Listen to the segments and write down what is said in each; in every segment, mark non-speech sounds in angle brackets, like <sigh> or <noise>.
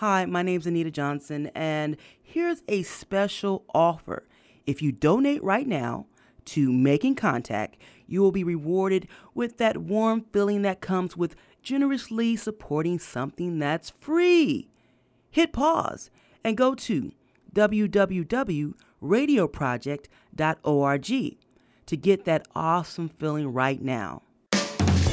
Hi, my name's Anita Johnson, and here's a special offer. If you donate right now to Making Contact, you will be rewarded with that warm feeling that comes with generously supporting something that's free. Hit pause and go to www.radioproject.org to get that awesome feeling right now.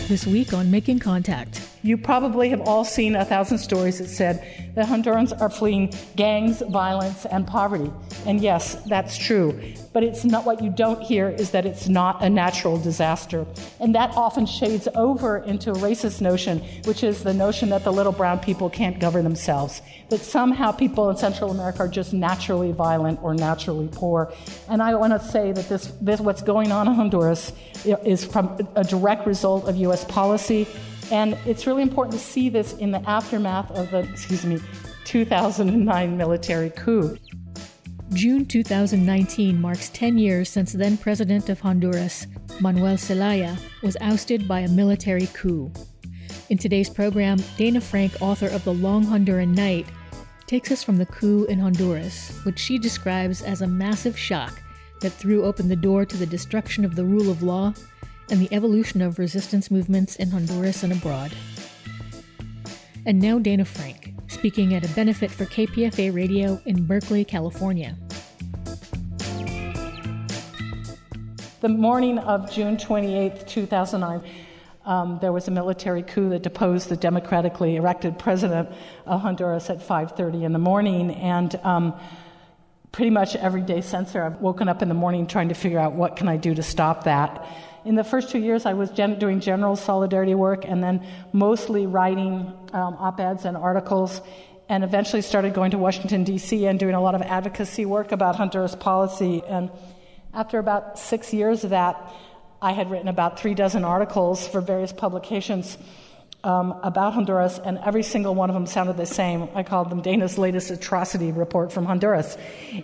This week on Making Contact. You probably have all seen a thousand stories that said that Hondurans are fleeing gangs, violence, and poverty. And yes, that's true. But it's not what you don't hear is that it's not a natural disaster. And that often shades over into a racist notion, which is the notion that the little brown people can't govern themselves. That somehow people in Central America are just naturally violent or naturally poor. And I want to say that this, this what's going on in Honduras is from a direct result of U.S. policy and it's really important to see this in the aftermath of the, excuse me, 2009 military coup. June 2019 marks 10 years since then President of Honduras, Manuel Zelaya, was ousted by a military coup. In today's program, Dana Frank, author of The Long Honduran Night, takes us from the coup in Honduras, which she describes as a massive shock that threw open the door to the destruction of the rule of law and the evolution of resistance movements in Honduras and abroad. And now Dana Frank, speaking at a benefit for KPFA Radio in Berkeley, California. The morning of June 28, 2009, um, there was a military coup that deposed the democratically elected president of Honduras at 5:30 in the morning, and um, pretty much every day since there, I've woken up in the morning trying to figure out what can I do to stop that in the first two years, I was gen- doing general solidarity work and then mostly writing um, op eds and articles, and eventually started going to Washington, D.C., and doing a lot of advocacy work about Honduras policy. And after about six years of that, I had written about three dozen articles for various publications um, about Honduras, and every single one of them sounded the same. I called them Dana's latest atrocity report from Honduras.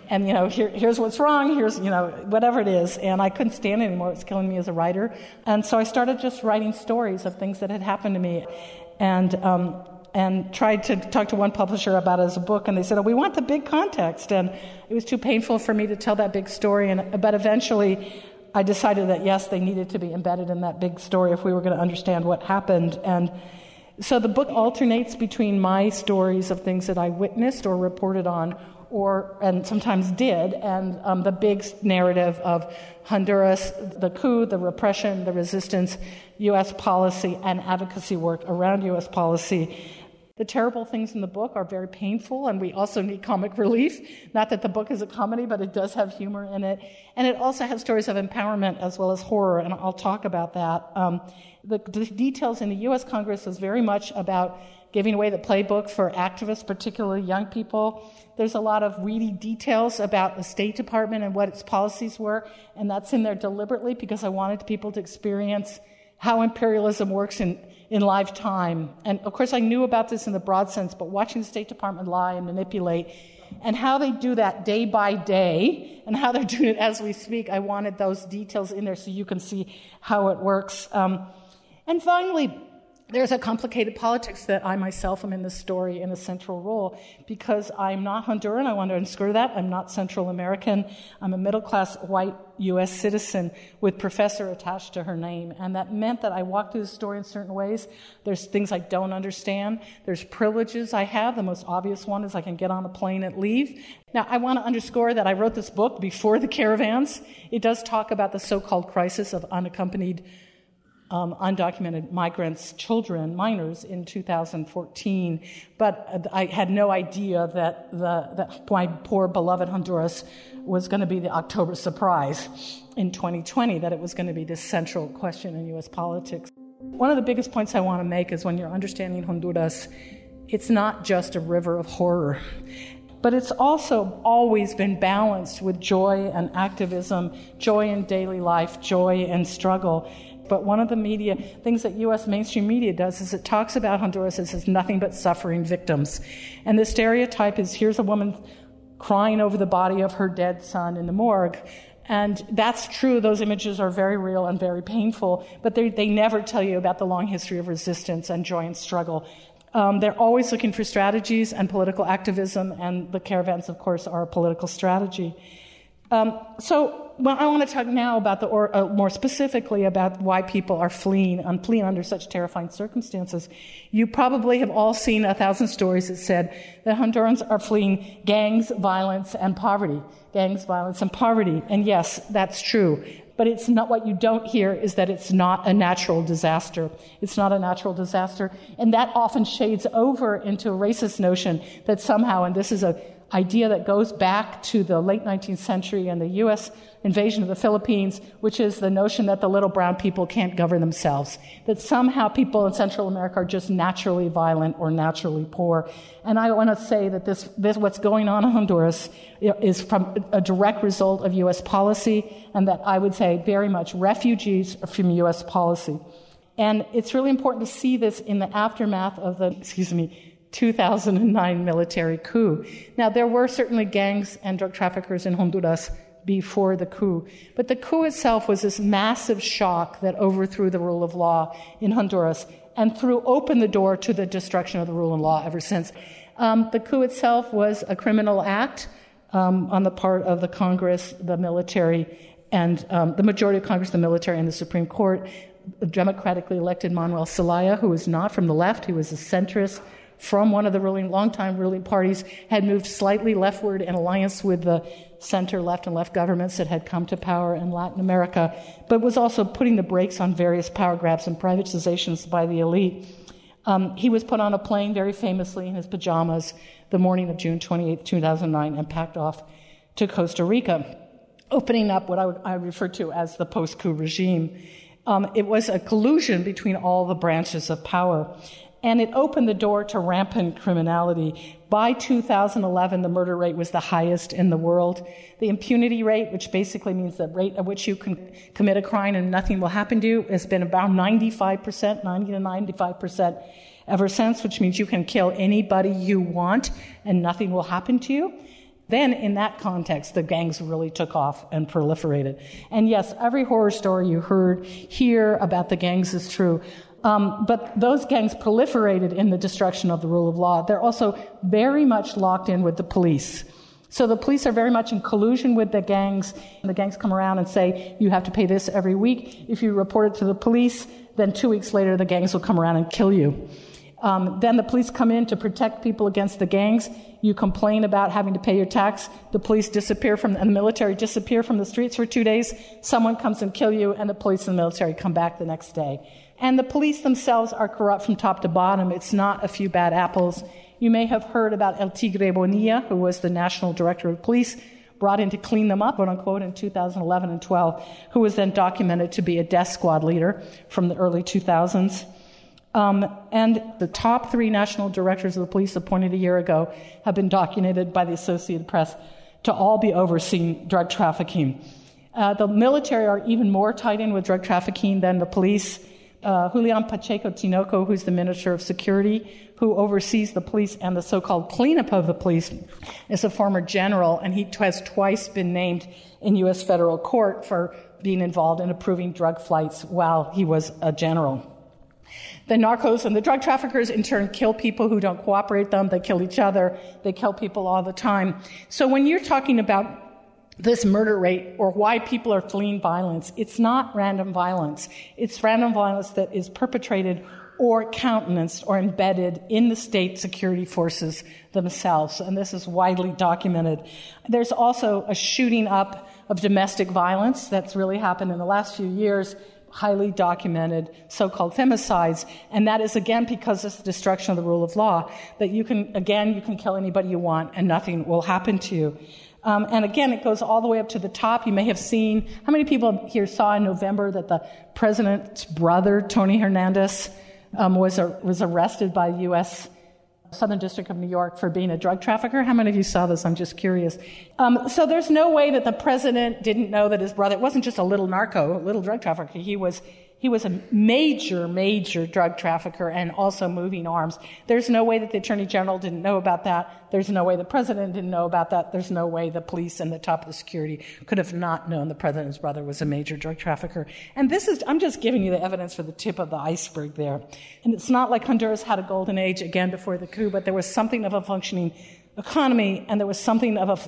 And, you know, here, here's what's wrong, here's, you know, whatever it is. And I couldn't stand it anymore. It was killing me as a writer. And so I started just writing stories of things that had happened to me. And, um, and tried to talk to one publisher about it as a book, and they said, "Oh, we want the big context." And it was too painful for me to tell that big story. And but eventually, I decided that yes, they needed to be embedded in that big story if we were going to understand what happened. And so the book alternates between my stories of things that I witnessed or reported on, or and sometimes did, and um, the big narrative of Honduras, the coup, the repression, the resistance, U.S. policy, and advocacy work around U.S. policy the terrible things in the book are very painful, and we also need comic relief. Not that the book is a comedy, but it does have humor in it. And it also has stories of empowerment as well as horror, and I'll talk about that. Um, the, the details in the U.S. Congress was very much about giving away the playbook for activists, particularly young people. There's a lot of weedy details about the State Department and what its policies were, and that's in there deliberately because I wanted people to experience how imperialism works in in lifetime. And of course, I knew about this in the broad sense, but watching the State Department lie and manipulate and how they do that day by day and how they're <laughs> doing it as we speak, I wanted those details in there so you can see how it works. Um, and finally, there's a complicated politics that I myself am in the story in a central role because I'm not Honduran. I want to unscrew that. I'm not Central American. I'm a middle class white U.S. citizen with professor attached to her name. And that meant that I walked through the story in certain ways. There's things I don't understand. There's privileges I have. The most obvious one is I can get on a plane and leave. Now, I want to underscore that I wrote this book before the caravans. It does talk about the so called crisis of unaccompanied um, undocumented migrants, children, minors in 2014. But I had no idea that, the, that my poor beloved Honduras was going to be the October surprise in 2020, that it was going to be this central question in U.S. politics. One of the biggest points I want to make is when you're understanding Honduras, it's not just a river of horror but it's also always been balanced with joy and activism, joy in daily life, joy and struggle. But one of the media things that U.S. mainstream media does is it talks about Honduras as nothing but suffering victims. And the stereotype is here's a woman crying over the body of her dead son in the morgue. And that's true. Those images are very real and very painful, but they, they never tell you about the long history of resistance and joy and struggle. Um, they're always looking for strategies and political activism, and the caravans, of course, are a political strategy. Um, so, well, I want to talk now about the, or uh, more specifically about why people are fleeing and fleeing under such terrifying circumstances. You probably have all seen a thousand stories that said that Hondurans are fleeing gangs, violence, and poverty. Gangs, violence, and poverty. And yes, that's true. But it's not what you don't hear is that it's not a natural disaster. It's not a natural disaster. And that often shades over into a racist notion that somehow, and this is a idea that goes back to the late 19th century and the U.S. invasion of the Philippines, which is the notion that the little brown people can't govern themselves, that somehow people in Central America are just naturally violent or naturally poor. And I want to say that this, this what's going on in Honduras is from a direct result of U.S. policy, and that I would say very much refugees from U.S. policy. And it's really important to see this in the aftermath of the, excuse me, 2009 military coup. Now, there were certainly gangs and drug traffickers in Honduras before the coup, but the coup itself was this massive shock that overthrew the rule of law in Honduras and threw open the door to the destruction of the rule of law ever since. Um, the coup itself was a criminal act um, on the part of the Congress, the military, and um, the majority of Congress, the military, and the Supreme Court. Democratically elected Manuel Zelaya, who was not from the left, he was a centrist from one of the ruling, longtime ruling parties had moved slightly leftward in alliance with the center left and left governments that had come to power in Latin America, but was also putting the brakes on various power grabs and privatizations by the elite. Um, he was put on a plane very famously in his pajamas the morning of June 28, 2009, and packed off to Costa Rica, opening up what I, would, I refer to as the post coup regime. Um, it was a collusion between all the branches of power and it opened the door to rampant criminality. By 2011, the murder rate was the highest in the world. The impunity rate, which basically means the rate at which you can commit a crime and nothing will happen to you, has been about 95%, 90 to 95% ever since, which means you can kill anybody you want and nothing will happen to you. Then, in that context, the gangs really took off and proliferated. And yes, every horror story you heard here about the gangs is true. Um, but those gangs proliferated in the destruction of the rule of law. They're also very much locked in with the police. So the police are very much in collusion with the gangs. The gangs come around and say, you have to pay this every week. If you report it to the police, then two weeks later the gangs will come around and kill you. Um, then the police come in to protect people against the gangs. You complain about having to pay your tax. The police disappear from, and the military disappear from the streets for two days. Someone comes and kill you, and the police and the military come back the next day. And the police themselves are corrupt from top to bottom. It's not a few bad apples. You may have heard about El Tigre Bonilla, who was the national director of police, brought in to clean them up, quote unquote, in 2011 and 12, who was then documented to be a death squad leader from the early 2000s. Um, and the top three national directors of the police appointed a year ago have been documented by the Associated Press to all be overseeing drug trafficking. Uh, the military are even more tied in with drug trafficking than the police uh, Julian Pacheco Tinoco, who's the Minister of Security, who oversees the police and the so called cleanup of the police, is a former general, and he has twice been named in U.S. federal court for being involved in approving drug flights while he was a general. The narcos and the drug traffickers in turn kill people who don't cooperate them. They kill each other. They kill people all the time. So when you're talking about this murder rate or why people are fleeing violence. It's not random violence. It's random violence that is perpetrated or countenanced or embedded in the state security forces themselves. And this is widely documented. There's also a shooting up of domestic violence that's really happened in the last few years highly documented so-called femicides and that is again because of the destruction of the rule of law that you can again you can kill anybody you want and nothing will happen to you um, and again, it goes all the way up to the top. You may have seen, how many people here saw in November that the president's brother, Tony Hernandez, um, was, a, was arrested by the U.S. Southern District of New York for being a drug trafficker? How many of you saw this? I'm just curious. Um, so there's no way that the president didn't know that his brother, it wasn't just a little narco, a little drug trafficker. He was, He was a major, major drug trafficker and also moving arms. There's no way that the Attorney General didn't know about that. There's no way the President didn't know about that. There's no way the police and the top of the security could have not known the President's brother was a major drug trafficker. And this is, I'm just giving you the evidence for the tip of the iceberg there. And it's not like Honduras had a golden age again before the coup, but there was something of a functioning economy and there was something of a,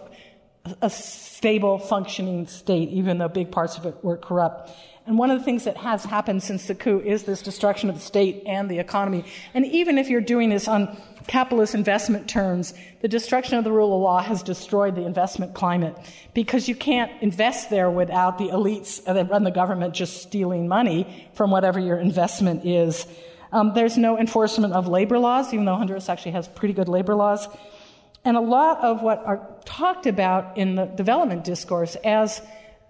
a stable, functioning state, even though big parts of it were corrupt. And one of the things that has happened since the coup is this destruction of the state and the economy. And even if you're doing this on capitalist investment terms, the destruction of the rule of law has destroyed the investment climate because you can't invest there without the elites that run the government just stealing money from whatever your investment is. Um, there's no enforcement of labor laws, even though Honduras actually has pretty good labor laws. And a lot of what are talked about in the development discourse as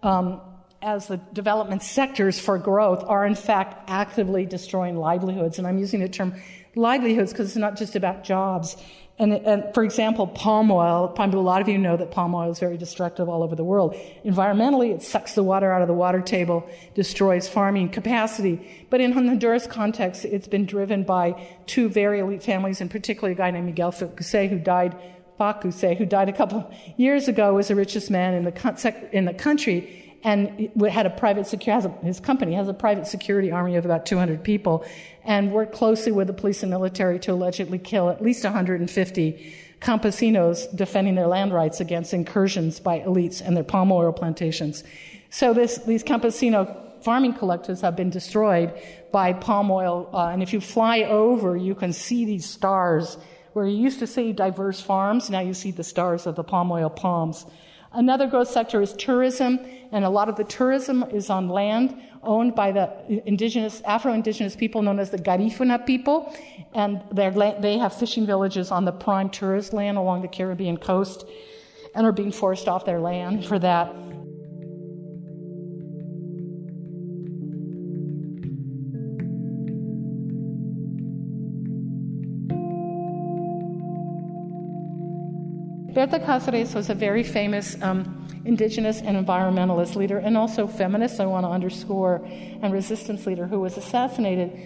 um, as the development sectors for growth are in fact actively destroying livelihoods. And I'm using the term livelihoods because it's not just about jobs. And, and, for example, palm oil, probably a lot of you know that palm oil is very destructive all over the world. Environmentally, it sucks the water out of the water table, destroys farming capacity. But in Honduras context, it's been driven by two very elite families, and particularly a guy named Miguel Facussé, who died, Facussé, who died a couple years ago, was the richest man in the, in the country and had a private security, his company has a private security army of about 200 people, and worked closely with the police and military to allegedly kill at least 150 campesinos defending their land rights against incursions by elites and their palm oil plantations. So this, these campesino farming collectives have been destroyed by palm oil, uh, and if you fly over, you can see these stars. Where you used to see diverse farms, now you see the stars of the palm oil palms. Another growth sector is tourism, and a lot of the tourism is on land owned by the indigenous, Afro-indigenous people known as the Garifuna people, and they have fishing villages on the prime tourist land along the Caribbean coast, and are being forced off their land for that. Berta Cáceres was a very famous um, indigenous and environmentalist leader, and also feminist, I want to underscore, and resistance leader who was assassinated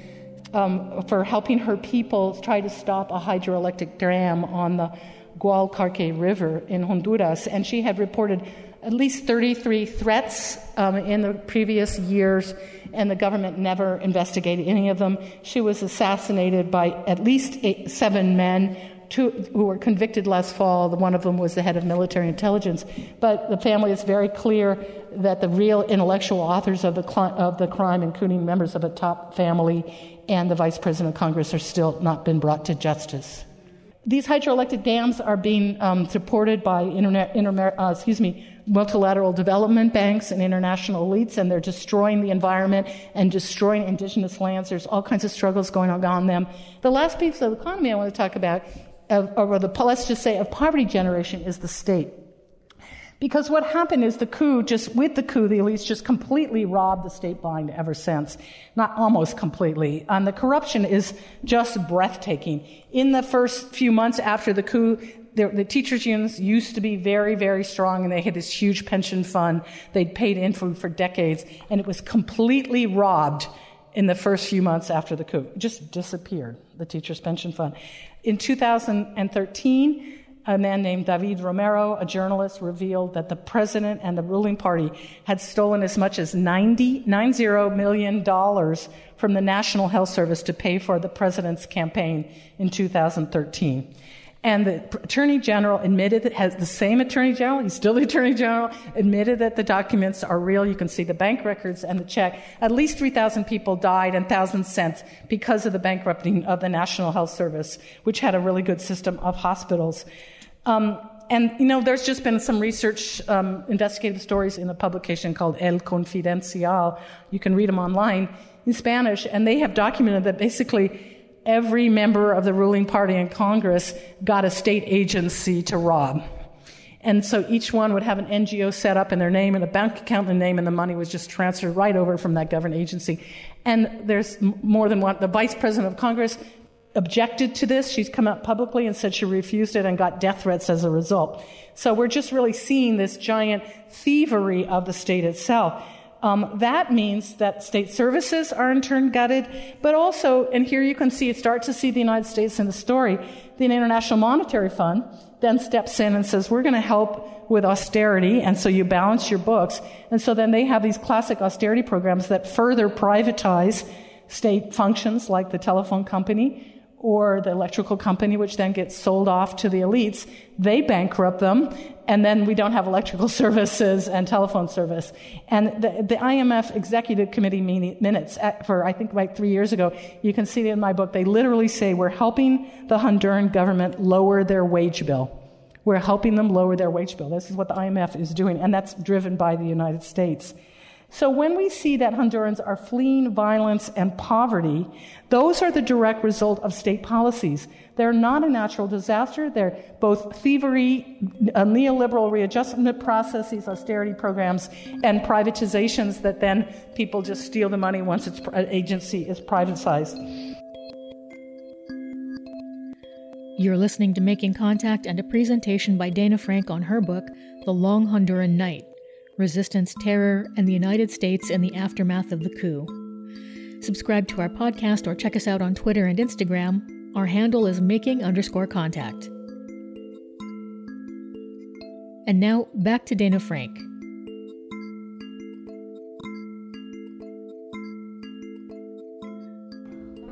um, for helping her people try to stop a hydroelectric dam on the Gualcarque River in Honduras. And she had reported at least 33 threats um, in the previous years, and the government never investigated any of them. She was assassinated by at least eight, seven men two who were convicted last fall. One of them was the head of military intelligence. But the family is very clear that the real intellectual authors of the, of the crime, including members of a top family and the vice president of Congress, are still not been brought to justice. These hydroelectric dams are being um, supported by internet, inter, uh, excuse me, multilateral development banks and international elites, and they're destroying the environment and destroying indigenous lands. There's all kinds of struggles going on on them. The last piece of the economy I want to talk about of, or the, let's just say, of poverty generation is the state. Because what happened is the coup, just with the coup, the elites just completely robbed the state blind ever since. Not almost completely. And the corruption is just breathtaking. In the first few months after the coup, the, the, teachers' unions used to be very, very strong, and they had this huge pension fund they'd paid in for, for decades, and it was completely robbed in the first few months after the coup. Just disappeared, the teachers' pension fund. In 2013, a man named David Romero, a journalist, revealed that the president and the ruling party had stolen as much as 90, $90 million from the National Health Service to pay for the president's campaign in 2013. And the attorney general admitted that has the same attorney general, he's still the attorney general, admitted that the documents are real. You can see the bank records and the check. At least 3,000 people died and thousands cents because of the bankrupting of the National Health Service, which had a really good system of hospitals. Um, and you know, there's just been some research, um, investigative stories in a publication called El Confidencial. You can read them online in Spanish, and they have documented that basically every member of the ruling party in Congress got a state agency to rob. And so each one would have an NGO set up in their name and a bank account in their name, and the money was just transferred right over from that government agency. And there's more than one. The vice president of Congress objected to this. She's come out publicly and said she refused it and got death threats as a result. So we're just really seeing this giant thievery of the state itself. Um, that means that state services are in turn gutted, but also, and here you can see, it start to see the United States in the story, the International Monetary Fund then steps in and says, we're going to help with austerity, and so you balance your books. And so then they have these classic austerity programs that further privatize state functions like the telephone company or the electrical company, which then gets sold off to the elites. They bankrupt them, and then we don't have electrical <laughs> services and telephone service. And the, the IMF Executive Committee minutes for, I think, like three years ago, you can see it in my book, they literally say we're helping the Honduran government lower their wage bill. We're helping them lower their wage bill. This is what the IMF is doing, and that's driven by the United States. So when we see that Hondurans are fleeing violence and poverty, those are the direct result of state policies. They're not a natural disaster. They're both thievery, uh, neoliberal readjustment processes, austerity programs, and privatizations that then people just steal the money once its uh, agency is privatized. You're listening to Making Contact and a presentation by Dana Frank on her book, The Long Honduran Night resistance, terror, and the United States in the aftermath of the coup. Subscribe to our podcast or check us out on Twitter and Instagram. Our handle is making underscore contact. And now back to Dana Frank.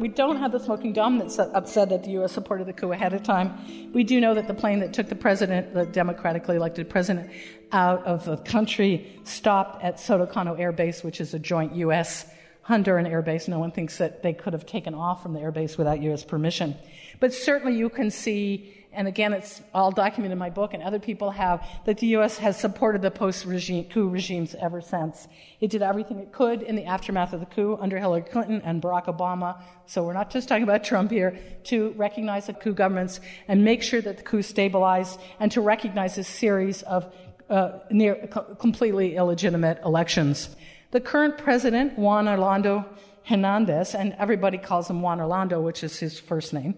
We don't have the smoking gun that's upset that the U.S. supported the coup ahead of time. We do know that the plane that took the president, the democratically elected president, out of the country stopped at Soto Cano Air Base, which is a joint U.S. Honduran air base. No one thinks that they could have taken off from the airbase without U.S. permission. But certainly you can see and again, it's all documented in my book, and other people have, that the U.S. has supported the post-regime coup regimes ever since. It did everything it could in the aftermath of the coup under Hillary Clinton and Barack Obama. So we're not just talking about Trump here, to recognize the coup governments and make sure that the coup stabilized, and to recognize a series of uh, near completely illegitimate elections. The current president, Juan Orlando Hernandez, and everybody calls him Juan Orlando, which is his first name.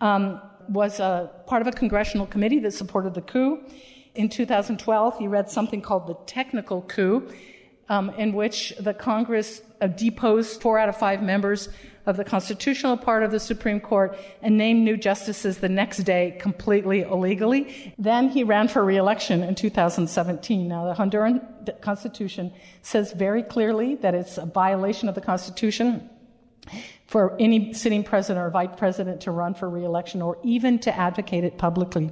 Um, was a part of a congressional committee that supported the coup. In 2012, he read something called the technical coup, um, in which the Congress uh, deposed four out of five members of the constitutional part of the Supreme Court and named new justices the next day completely illegally. Then he ran for reelection in 2017. Now, the Honduran Constitution says very clearly that it's a violation of the Constitution for any sitting president or vice president to run for reelection or even to advocate it publicly.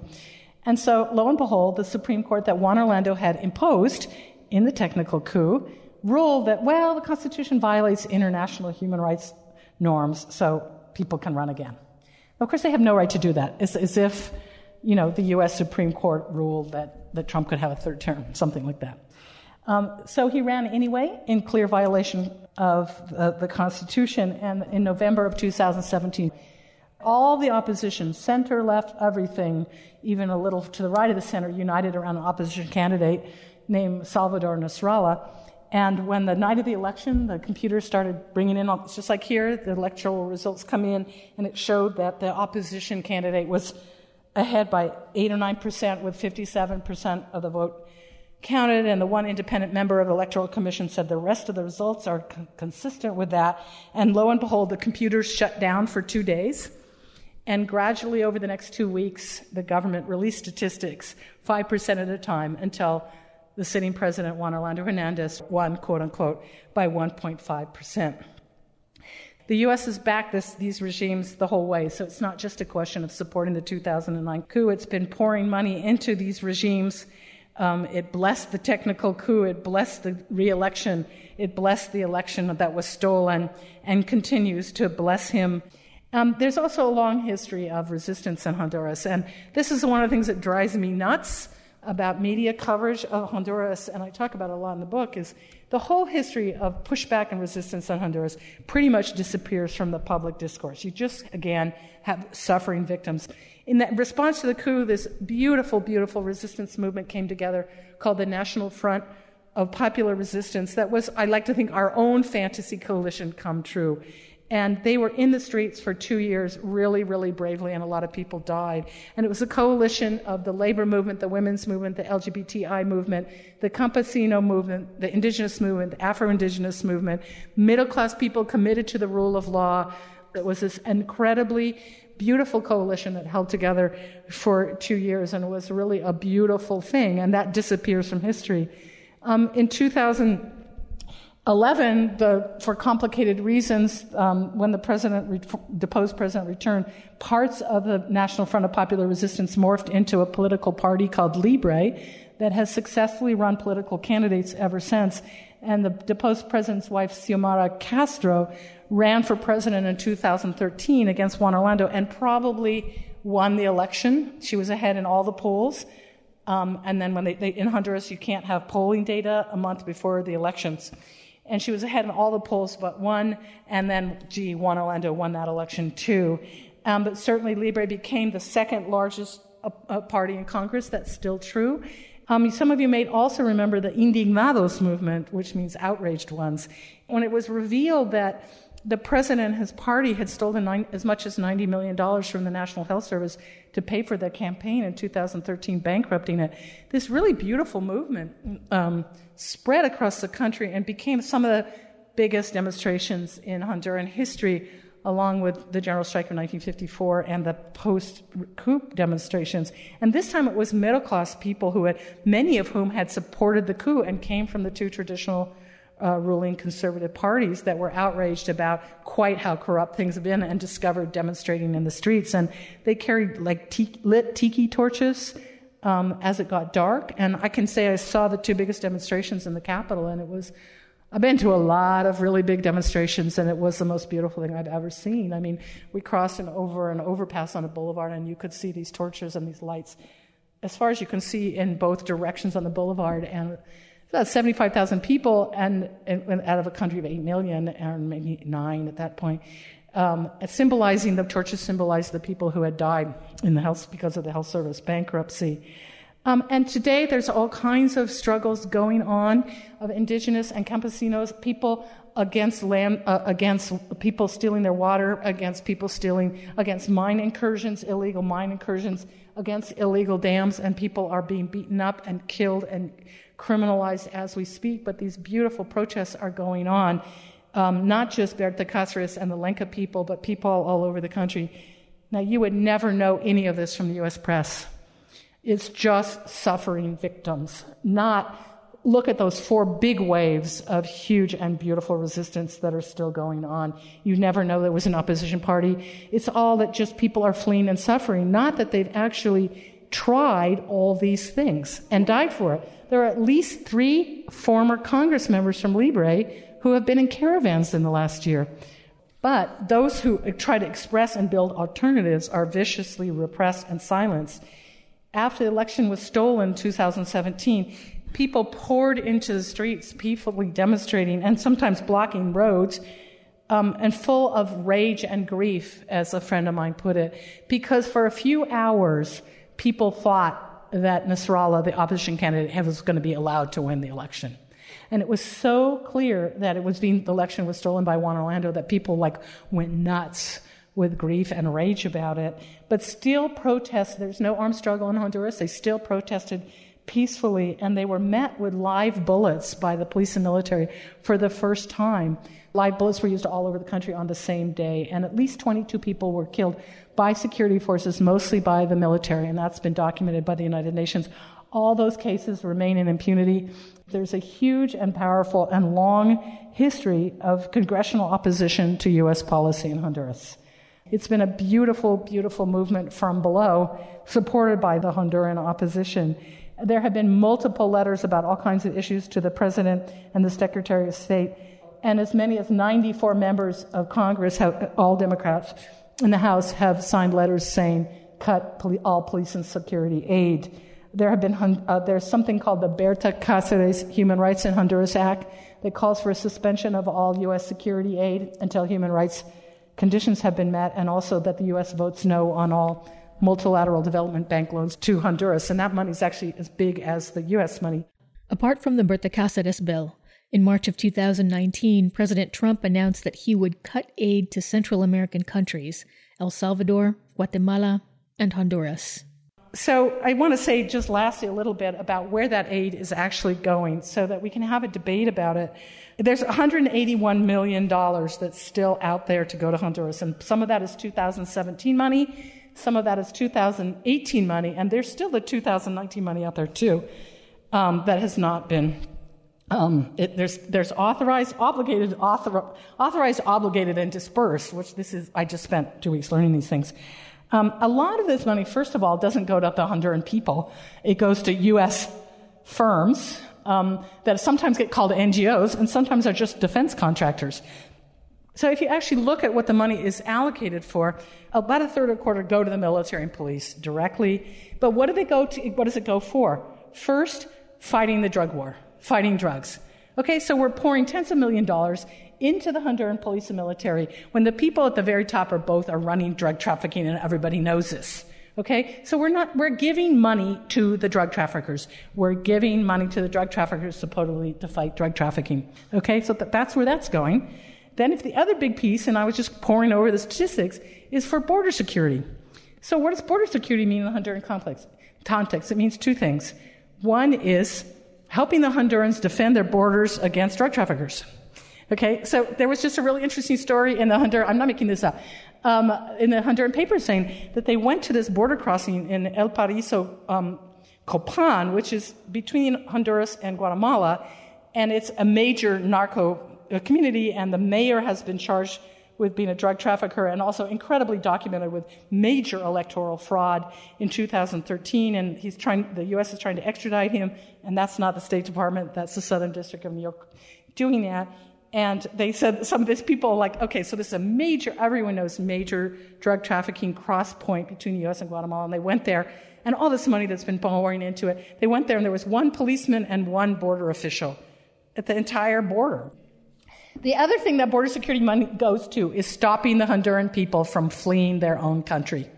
And so, lo and behold, the Supreme Court that Juan Orlando had imposed in the technical coup ruled that, well, the Constitution violates international human rights norms, so people can run again. Of course, they have no right to do that. It's as if, you know, the U.S. Supreme Court ruled that, that Trump could have a third term, something like that. Um, so he ran anyway in clear violation of uh, the Constitution. And in November of 2017, all the opposition, center, left, everything, even a little to the right of the center, united around an opposition candidate named Salvador Nasralla. And when the night of the election, the computers started bringing in, it's just like here, the electoral results come in, and it showed that the opposition candidate was ahead by 8 or 9 percent with 57 percent of the vote counted, and the one independent member of the Electoral Commission said the rest of the results are consistent with that. And lo and behold, the computers shut down for two days. And gradually, over the next two weeks, the government released statistics, 5% at a time, until the sitting president, Juan Orlando Hernandez, won, quote unquote, by 1.5%. The U.S. has backed this, these regimes the whole way, so it's not just a question of supporting the 2009 coup. It's been pouring money into these regimes um, it blessed the technical coup. It blessed the reelection. It blessed the election that was stolen and continues to bless him. Um, there's also a long history of resistance in Honduras. And this is one of the things that drives me nuts about media coverage of Honduras, and I talk about it a lot in the book, is the whole history of pushback and resistance in Honduras pretty much disappears from the public discourse. You just, again, have suffering victims. In that response to the coup, this beautiful, beautiful resistance movement came together called the National Front of Popular Resistance. That was, I like to think, our own fantasy coalition come true. And they were in the streets for two years, really, really bravely, and a lot of people died. And it was a coalition of the labor movement, the women's movement, the LGBTI movement, the campesino movement, the indigenous movement, the Afro indigenous movement, middle class people committed to the rule of law. It was this incredibly beautiful coalition that held together for two years, and it was really a beautiful thing, and that disappears from history. Um, in 2000, 11, the, for complicated reasons, um, when the president, re- deposed president returned, parts of the National Front of Popular Resistance morphed into a political party called Libre that has successfully run political candidates ever since. And the deposed president's wife, Xiomara Castro, ran for president in 2013 against Juan Orlando and probably won the election. She was ahead in all the polls. Um, and then when they, they, in Honduras, you can't have polling data a month before the elections and she was ahead in all the polls but one, and then, gee, Juan Orlando won that election too. Um, but certainly Libre became the second largest uh, uh, party in Congress. That's still true. Um, some of you may also remember the Indignados movement, which means outraged ones. When it was revealed that the president and his party had stolen nine, as much as $90 million from the National Health Service to pay for their campaign in 2013, bankrupting it. This really beautiful movement um, spread across the country and became some of the biggest demonstrations in Honduran history, along with the general strike of 1954 and the post coup demonstrations. And this time it was middle class people who had, many of whom had supported the coup and came from the two traditional uh, ruling conservative parties that were outraged about quite how corrupt things have been and discovered demonstrating in the streets. And they carried like lit tiki torches um, as it got dark. And I can say I saw the two biggest demonstrations in the Capitol, and it was. I've been to a lot of really big demonstrations, and it was the most beautiful thing I've ever seen. I mean, we crossed an over an overpass on a boulevard, and you could see these torches and these lights as far as you can see in both directions on the boulevard. And about 75,000 people, and, and, out of a country of 8 million, and maybe 9 at that point. Um, symbolizing the torches symbolized the people who had died in the health because of the health service bankruptcy. Um, and today there's all kinds of struggles going on of indigenous and campesinos, people against land, uh, against people stealing their water, against people stealing, against mine incursions, illegal mine incursions, against illegal dams, and people are being beaten up and killed and criminalized as we speak, but these beautiful protests are going on. Um, not just Berta Cáceres and the Lenca people, but people all over the country. Now, you would never know any of this from the US press. It's just suffering victims, not look at those four big waves of huge and beautiful resistance that are still going on. You never know there was an opposition party. It's all that just people are fleeing and suffering, not that they've actually tried all these things and died for it. There are at least three former Congress members from Libre who have been in caravans in the last year. But those who try to express and build alternatives are viciously repressed and silenced. After the election was stolen in 2017, people poured into the streets, peacefully demonstrating and sometimes blocking roads, um, and full of rage and grief, as a friend of mine put it, because for a few hours, people thought that Nasralla, the opposition candidate, was going to be allowed to win the election. And it was so clear that it was being, the election was stolen by Juan Orlando that people like went nuts with grief and rage about it. But still protest. There's no armed struggle in Honduras. They still protested peacefully and they were met with live bullets by the police and military for the first time. Live bullets were used all over the country on the same day, and at least 22 people were killed by security forces, mostly by the military, and that's been documented by the United Nations. All those cases remain in impunity. There's a huge and powerful and long history of congressional opposition to U.S. policy in Honduras. It's been a beautiful, beautiful movement from below, supported by the Honduran opposition. There have been multiple letters about all kinds of issues to the President and the Secretary of State, and as many as 94 members of Congress, have, all Democrats, in the House have signed letters saying cut poli- all police and security aid. There have been uh, there's something called the Berta Cáceres Human Rights in Honduras Act that calls for a suspension of all U.S. security aid until human rights conditions have been met, and also that the U.S. votes no on all multilateral development bank loans to Honduras, and that money is actually as big as the U.S. money. Apart from the Berta Cáceres bill, In March of 2019, President Trump announced that he would cut aid to Central American countries El Salvador, Guatemala, and Honduras. So, I want to say just lastly a little bit about where that aid is actually going so that we can have a debate about it. There's $181 million that's still out there to go to Honduras, and some of that is 2017 money, some of that is 2018 money, and there's still the 2019 money out there too um, that has not been um, it, there's, there's authorized, obligated, author, authorized, obligated, and dispersed, which this is, I just spent two weeks learning these things. Um, a lot of this money, first of all, doesn't go to the Honduran people. It goes to U.S. firms um, that sometimes get called NGOs and sometimes are just defense contractors. So if you actually look at what the money is allocated for, about a third or quarter go to the military and police directly. But what do they go to? What does it go for? First, fighting the drug war fighting drugs. Okay, so we're pouring tens of million dollars into the Honduran police and military when the people at the very top are both are running drug trafficking and everybody knows this. Okay, so we're not we're giving money to the drug traffickers. We're giving money to the drug traffickers supposedly to fight drug trafficking. Okay, so th- that's where that's going. Then, if the other big piece, and I was just pouring over the statistics, is for border security. So, what does border security mean in the Honduran complex? context? It means two things. One is helping the Hondurans defend their borders against drug traffickers. Okay, so there was just a really interesting story in the Honduran, I'm not making this up, um, in the Honduran paper saying that they went to this border crossing in El Paraíso um, Copan, which is between Honduras and Guatemala, and it's a major narco uh, community, and the mayor has been charged with being a drug trafficker and also incredibly documented with major electoral fraud in 2013. And he's trying, the U.S. is trying to extradite him, and that's not the State Department, that's the Southern District of New York doing that. And they said some of these people like, okay, so this is a major, everyone knows major drug trafficking cross point between the U.S. and Guatemala. And they went there, and all this money that's been pouring into it, they went there, and there was one policeman and one border official at the entire border. The other thing that border security money goes to is stopping the Honduran people from fleeing their own country.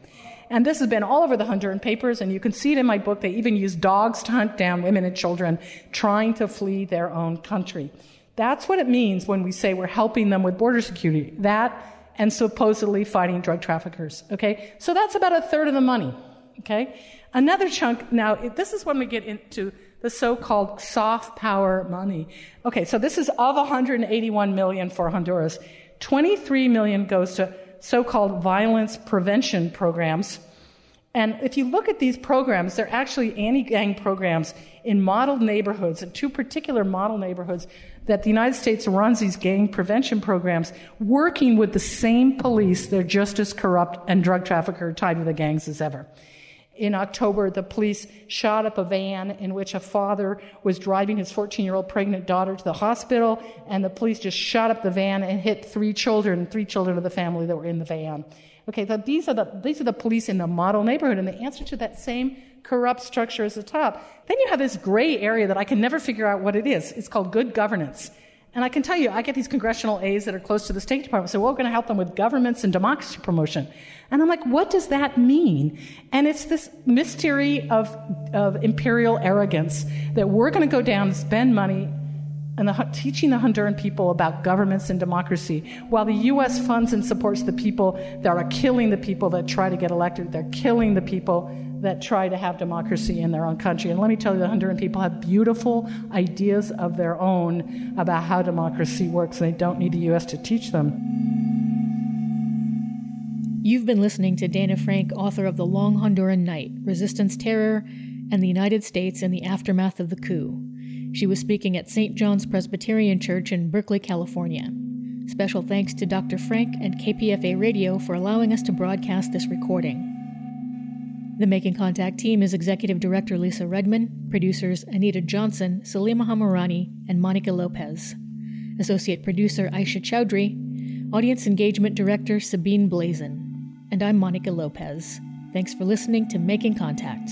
And this has been all over the Honduran papers, and you can see it in my book. They even use dogs to hunt down women and children trying to flee their own country. That's what it means when we say we're helping them with border security. That and supposedly fighting drug traffickers. Okay? So that's about a third of the money. Okay? Another chunk, now, this is when we get into the so-called soft power money. Okay, so this is of 181 million for Honduras. 23 million goes to so-called violence prevention programs. And if you look at these programs, they're actually anti-gang programs in model neighborhoods, in two particular model neighborhoods that the United States runs these gang prevention programs, working with the same police. They're just as corrupt and drug trafficker tied to the gangs as ever. In October, the police shot up a van in which a father was driving his 14 year old pregnant daughter to the hospital, and the police just shot up the van and hit three children, three children of the family that were in the van. Okay, so these are the, these are the police in the model neighborhood, and the answer to that same corrupt structure is the top. Then you have this gray area that I can never figure out what it is. It's called good governance. And I can tell you, I get these congressional aides that are close to the State Department say, well, we're going to help them with governments and democracy promotion. And I'm like, what does that mean? And it's this mystery of, of imperial arrogance that we're going to go down and spend money and the, teaching the Honduran people about governments and democracy, while the U.S. funds and supports the people that are killing the people that try to get elected. They're killing the people that try to have democracy in their own country. And let me tell you, the Honduran people have beautiful ideas of their own about how democracy works. They don't need the U.S. to teach them. You've been listening to Dana Frank, author of The Long Honduran Night Resistance Terror and the United States in the Aftermath of the Coup. She was speaking at St. John's Presbyterian Church in Berkeley, California. Special thanks to Dr. Frank and KPFA Radio for allowing us to broadcast this recording. The Making Contact team is Executive Director Lisa Rudman, producers Anita Johnson, Salima Hamirani, and Monica Lopez, Associate Producer Aisha Chowdhury, Audience Engagement Director Sabine Blazin, and I'm Monica Lopez. Thanks for listening to Making Contact.